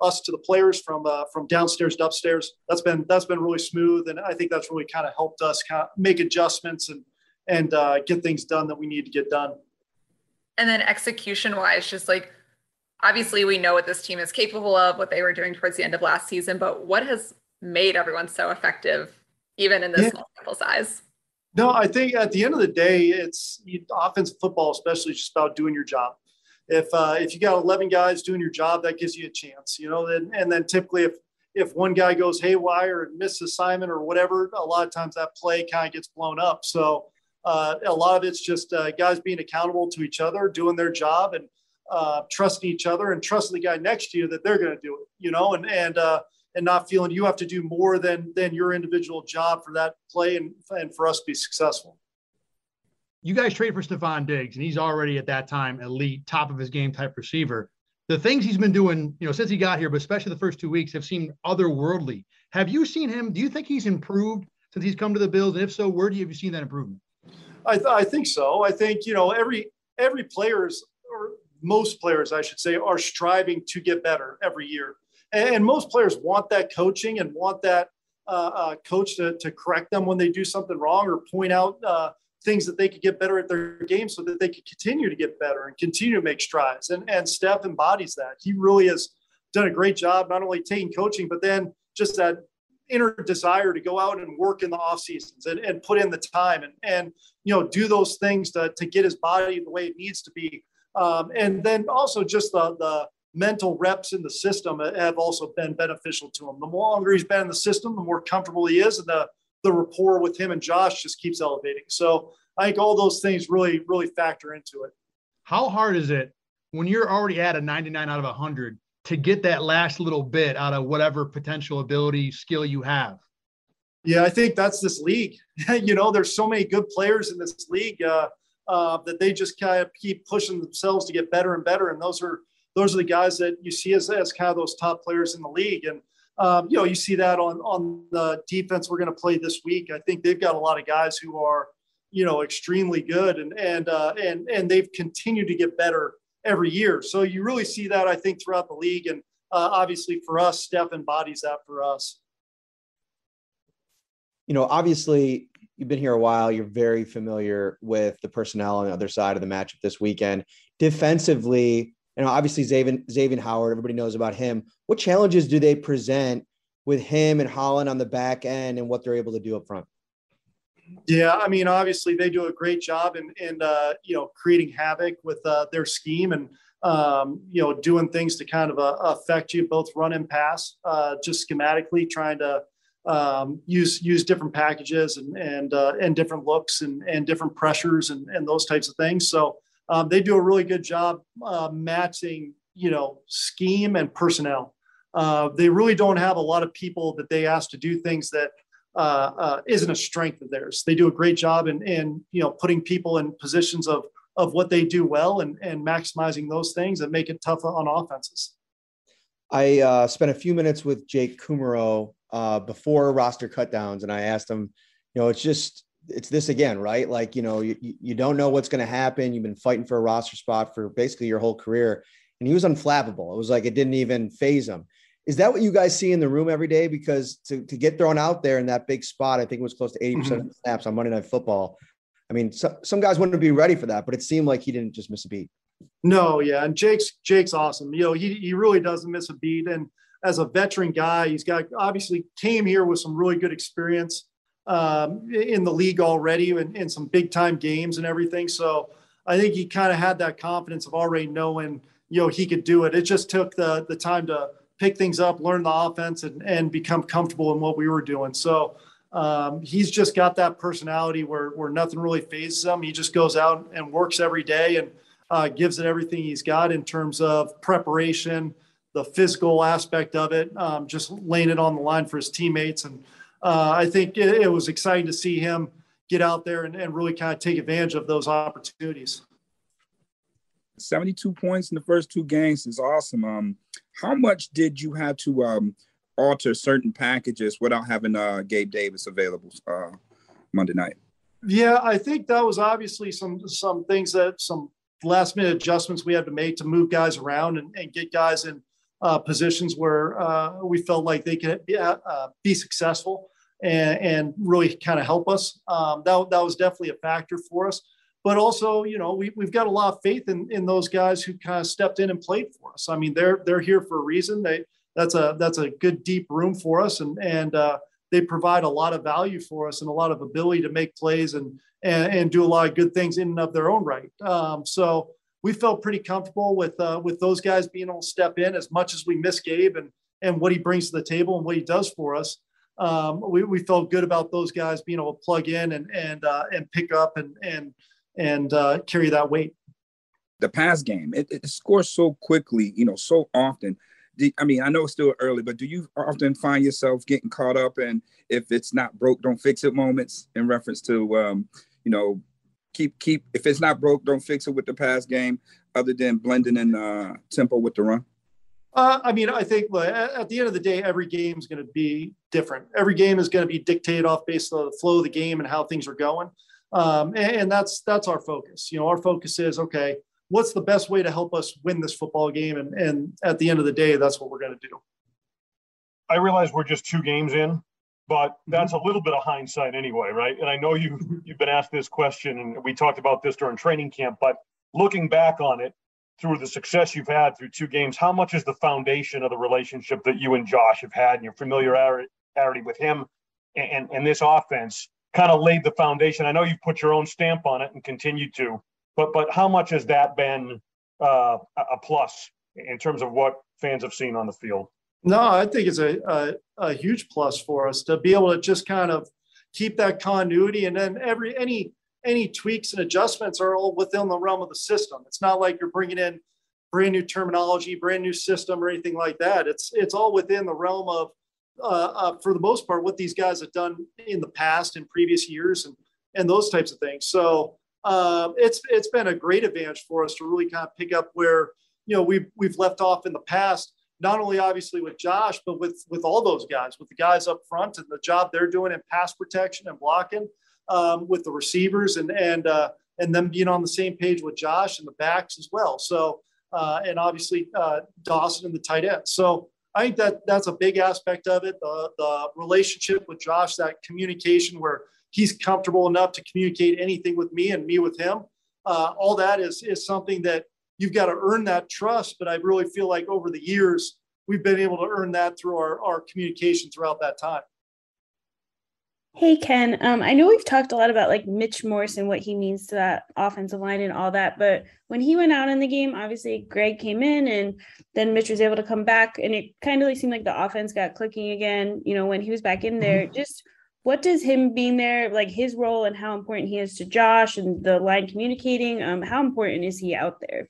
us to the players from uh, from downstairs to upstairs. That's been that's been really smooth, and I think that's really kind of helped us kind of make adjustments and and uh, get things done that we need to get done. And then execution wise, just like obviously we know what this team is capable of, what they were doing towards the end of last season, but what has made everyone so effective, even in this yeah. small sample size? No, I think at the end of the day, it's offensive football, especially just about doing your job if uh, if you got 11 guys doing your job, that gives you a chance, you know. And, and then typically, if if one guy goes haywire and misses assignment or whatever, a lot of times that play kind of gets blown up. So uh, a lot of it's just uh, guys being accountable to each other, doing their job, and uh, trusting each other, and trusting the guy next to you that they're going to do it, you know, and and uh, and not feeling you have to do more than than your individual job for that play and and for us to be successful you guys trade for Stefon Diggs, and he's already at that time elite, top of his game type receiver. The things he's been doing, you know, since he got here, but especially the first two weeks, have seemed otherworldly. Have you seen him? Do you think he's improved since he's come to the Bills? And if so, where do you have you seen that improvement? I, th- I think so. I think you know every every players or most players, I should say, are striving to get better every year, and, and most players want that coaching and want that uh, uh, coach to, to correct them when they do something wrong or point out uh, things that they could get better at their game so that they could continue to get better and continue to make strides. And, and Steph embodies that. He really has done a great job, not only taking coaching, but then just that inner desire to go out and work in the off seasons and, and put in the time and, and, you know, do those things to, to get his body the way it needs to be. Um, and then also just the, the mental reps in the system have also been beneficial to him. The longer he's been in the system, the more comfortable he is and the, the rapport with him and Josh just keeps elevating. So I think all those things really, really factor into it. How hard is it when you're already at a 99 out of 100 to get that last little bit out of whatever potential ability, skill you have? Yeah, I think that's this league. you know, there's so many good players in this league uh, uh, that they just kind of keep pushing themselves to get better and better. And those are those are the guys that you see as, as kind of those top players in the league. And um, you know, you see that on on the defense we're going to play this week. I think they've got a lot of guys who are, you know, extremely good, and and uh, and and they've continued to get better every year. So you really see that I think throughout the league, and uh, obviously for us, Steph embodies that for us. You know, obviously you've been here a while. You're very familiar with the personnel on the other side of the matchup this weekend. Defensively, you know, obviously Xavier, Xavier Howard, everybody knows about him. What challenges do they present with him and Holland on the back end and what they're able to do up front? Yeah, I mean, obviously they do a great job in, in uh, you know, creating havoc with uh, their scheme and, um, you know, doing things to kind of uh, affect you both run and pass, uh, just schematically trying to um, use use different packages and and uh, and different looks and and different pressures and and those types of things. So um, they do a really good job uh, matching, you know, scheme and personnel. Uh, they really don't have a lot of people that they ask to do things that uh, uh not a strength of theirs. They do a great job in, in, you know, putting people in positions of of what they do well and, and maximizing those things and make it tough on offenses. I uh, spent a few minutes with Jake Kumerow uh, before roster cutdowns, and I asked him, you know, it's just it's this again, right? Like, you know, you, you don't know what's going to happen. You've been fighting for a roster spot for basically your whole career. And he was unflappable. It was like it didn't even phase him. Is that what you guys see in the room every day? Because to, to get thrown out there in that big spot, I think it was close to 80% mm-hmm. of the snaps on Monday Night Football. I mean, so, some guys wouldn't be ready for that, but it seemed like he didn't just miss a beat. No, yeah. And Jake's Jake's awesome. You know, he, he really doesn't miss a beat. And as a veteran guy, he's got obviously came here with some really good experience um, in the league already and in some big time games and everything. So, I think he kind of had that confidence of already knowing, you know, he could do it. It just took the the time to pick things up, learn the offense, and and become comfortable in what we were doing. So um, he's just got that personality where where nothing really fazes him. He just goes out and works every day and uh, gives it everything he's got in terms of preparation, the physical aspect of it, um, just laying it on the line for his teammates. And uh, I think it, it was exciting to see him get out there and, and really kind of take advantage of those opportunities. 72 points in the first two games is awesome. Um, how much did you have to um, alter certain packages without having uh, Gabe Davis available uh, Monday night? Yeah, I think that was obviously some some things that some last minute adjustments we had to make to move guys around and, and get guys in uh, positions where uh, we felt like they could be, uh, be successful and, and really kind of help us. Um, that, that was definitely a factor for us. But also, you know, we, we've got a lot of faith in, in those guys who kind of stepped in and played for us. I mean, they're they're here for a reason. They that's a that's a good deep room for us, and and uh, they provide a lot of value for us and a lot of ability to make plays and and, and do a lot of good things in and of their own right. Um, so we felt pretty comfortable with uh, with those guys being able to step in as much as we miss Gabe and and what he brings to the table and what he does for us um, we, we felt good about those guys being able to plug in and and uh, and pick up and and and uh, carry that weight. The pass game, it, it scores so quickly, you know, so often. I mean, I know it's still early, but do you often find yourself getting caught up in if it's not broke, don't fix it moments in reference to, um, you know, keep keep if it's not broke, don't fix it with the pass game, other than blending in uh, tempo with the run. Uh, I mean, I think at the end of the day, every game is going to be different. Every game is going to be dictated off based on the flow of the game and how things are going. Um, and, and, that's that's our focus. You know, our focus is okay. What's the best way to help us win this football game? And, and at the end of the day, that's what we're going to do. I realize we're just two games in, but that's a little bit of hindsight anyway, right? And I know you you've been asked this question, and we talked about this during training camp. But looking back on it, through the success you've had through two games, how much is the foundation of the relationship that you and Josh have had and your familiarity with him and, and this offense kind of laid the foundation? I know you've put your own stamp on it and continue to, but but how much has that been uh, a plus in terms of what fans have seen on the field? No, I think it's a, a, a huge plus for us to be able to just kind of keep that continuity and then every any any tweaks and adjustments are all within the realm of the system. It's not like you're bringing in brand new terminology, brand new system, or anything like that. It's it's all within the realm of, uh, uh, for the most part, what these guys have done in the past in previous years and and those types of things. So uh, it's it's been a great advantage for us to really kind of pick up where you know we've we've left off in the past. Not only obviously with Josh, but with with all those guys, with the guys up front and the job they're doing in pass protection and blocking um, with the receivers and and uh, and them being on the same page with Josh and the backs as well. So uh, and obviously uh, Dawson and the tight end. So I think that that's a big aspect of it. The the relationship with Josh, that communication where he's comfortable enough to communicate anything with me and me with him. Uh, all that is is something that you've got to earn that trust. But I really feel like over the years we've been able to earn that through our, our communication throughout that time. Hey Ken, um, I know we've talked a lot about like Mitch Morse and what he means to that offensive line and all that, but when he went out in the game, obviously Greg came in and then Mitch was able to come back, and it kind of like seemed like the offense got clicking again. You know, when he was back in there, mm-hmm. just what does him being there, like his role and how important he is to Josh and the line communicating? Um, how important is he out there?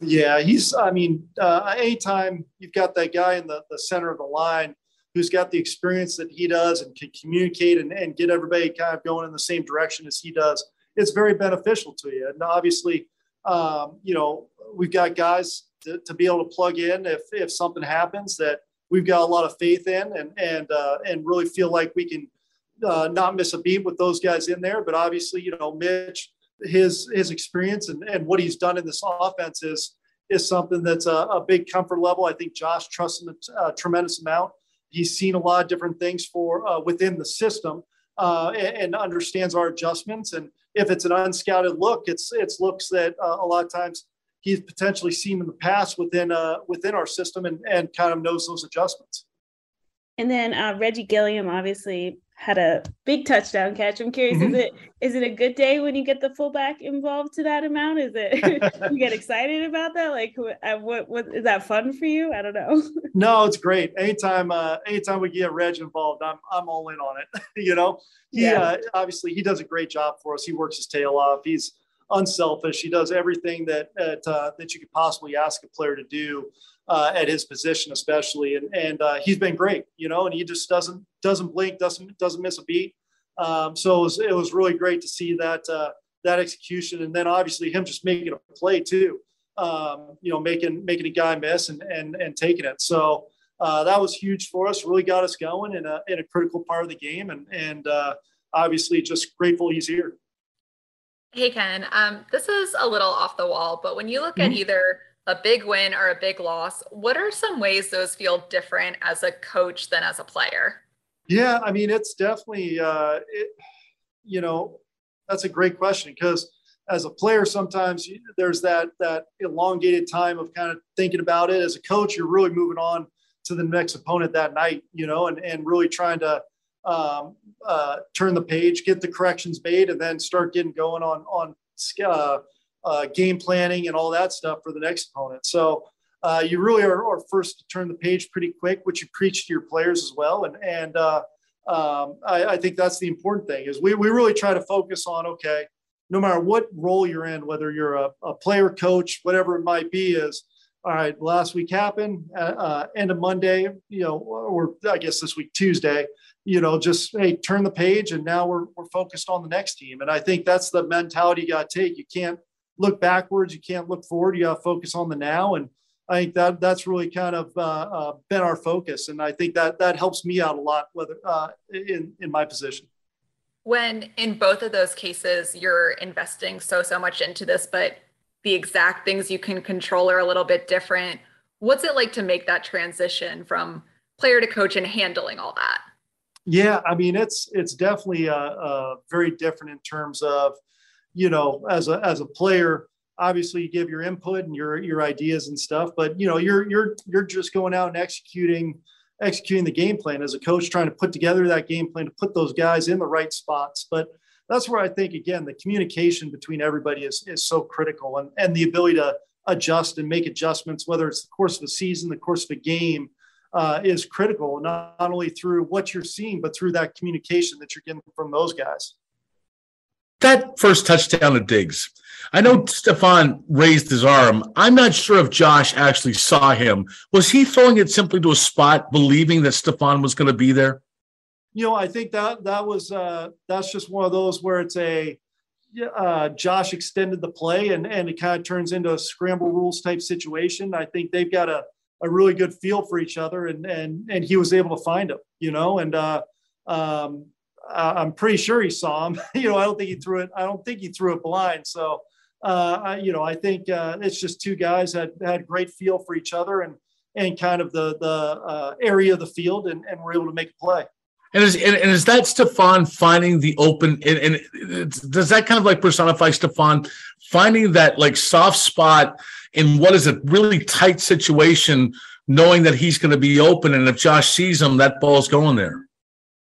Yeah, he's. I mean, uh, anytime you've got that guy in the the center of the line who's got the experience that he does and can communicate and, and get everybody kind of going in the same direction as he does, it's very beneficial to you. And obviously, um, you know, we've got guys to, to, be able to plug in if, if something happens that we've got a lot of faith in and, and, uh, and really feel like we can uh, not miss a beat with those guys in there. But obviously, you know, Mitch, his, his experience and, and what he's done in this offense is, is something that's a, a big comfort level. I think Josh trusts him a, a tremendous amount he's seen a lot of different things for uh, within the system uh, and, and, understands our adjustments. And if it's an unscouted look, it's it's looks that uh, a lot of times he's potentially seen in the past within uh, within our system and, and kind of knows those adjustments. And then uh, Reggie Gilliam obviously had a big touchdown catch. I'm curious, mm-hmm. is it is it a good day when you get the fullback involved to that amount? Is it you get excited about that? Like, uh, what what is that fun for you? I don't know. no, it's great. Anytime, uh, anytime we get Reg involved, I'm I'm all in on it. you know, he yeah. uh, obviously he does a great job for us. He works his tail off. He's unselfish. He does everything that that, uh, that you could possibly ask a player to do uh, at his position, especially. And and uh, he's been great, you know, and he just doesn't doesn't blink, doesn't doesn't miss a beat. Um, so it was, it was really great to see that uh, that execution, and then obviously him just making a play too. Um, you know, making making a guy miss and and and taking it. So. Uh, that was huge for us. Really got us going in a in a critical part of the game, and and uh, obviously just grateful he's here. Hey Ken, um, this is a little off the wall, but when you look mm-hmm. at either a big win or a big loss, what are some ways those feel different as a coach than as a player? Yeah, I mean, it's definitely, uh, it, you know, that's a great question because as a player, sometimes there's that that elongated time of kind of thinking about it. As a coach, you're really moving on to the next opponent that night, you know, and and really trying to um, uh, turn the page, get the corrections made, and then start getting going on on uh, uh, game planning and all that stuff for the next opponent. So uh, you really are, are, first to turn the page pretty quick, which you preach to your players as well. And and uh, um, I, I, think that's the important thing is we, we really try to focus on okay, no matter what role you're in, whether you're a, a player, coach, whatever it might be, is all right. Last week happened, uh, end of Monday, you know, or I guess this week Tuesday. You know, just hey, turn the page, and now we're we're focused on the next team. And I think that's the mentality you got to take. You can't look backwards. You can't look forward. You got to focus on the now. And I think that that's really kind of uh, uh, been our focus. And I think that that helps me out a lot, whether uh, in in my position. When in both of those cases, you're investing so so much into this, but the exact things you can control are a little bit different. What's it like to make that transition from player to coach and handling all that? Yeah, I mean it's it's definitely a, a very different in terms of you know, as a as a player, obviously you give your input and your your ideas and stuff, but you know, you're you're you're just going out and executing executing the game plan as a coach, trying to put together that game plan to put those guys in the right spots. But that's where I think again the communication between everybody is is so critical and, and the ability to adjust and make adjustments, whether it's the course of a season, the course of a game, uh, is critical, not, not only through what you're seeing, but through that communication that you're getting from those guys that first touchdown to Diggs. I know Stefon raised his arm. I'm not sure if Josh actually saw him. Was he throwing it simply to a spot, believing that Stefon was going to be there? You know, I think that that was uh, that's just one of those where it's a uh, Josh extended the play and and it kind of turns into a scramble rules type situation. I think they've got a a really good feel for each other and and and he was able to find him. You know, and uh, um, I'm pretty sure he saw him. you know, I don't think he threw it. I don't think he threw it blind. So, uh, I, you know, I think uh, it's just two guys that had great feel for each other and and kind of the the uh, area of the field, and, and were able to make a play. And is and, and is that Stefon finding the open? And, and does that kind of like personify Stefon finding that like soft spot in what is a really tight situation, knowing that he's going to be open, and if Josh sees him, that ball's going there.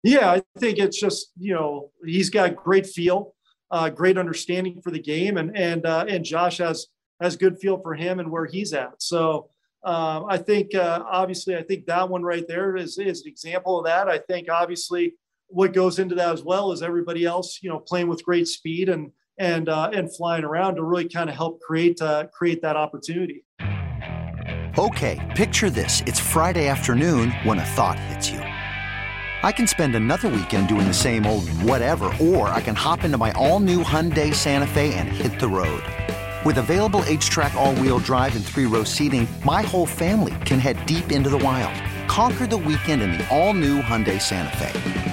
Yeah, I think it's just you know he's got great feel, uh, great understanding for the game, and and uh, and Josh has has good feel for him and where he's at. So um, I think uh, obviously I think that one right there is is an example of that. I think obviously what goes into that as well is everybody else you know playing with great speed and and uh, and flying around to really kind of help create uh, create that opportunity. Okay, picture this: it's Friday afternoon when a thought hits you. I can spend another weekend doing the same old whatever, or I can hop into my all-new Hyundai Santa Fe and hit the road. With available H-Track all-wheel drive and three-row seating, my whole family can head deep into the wild. Conquer the weekend in the all-new Hyundai Santa Fe.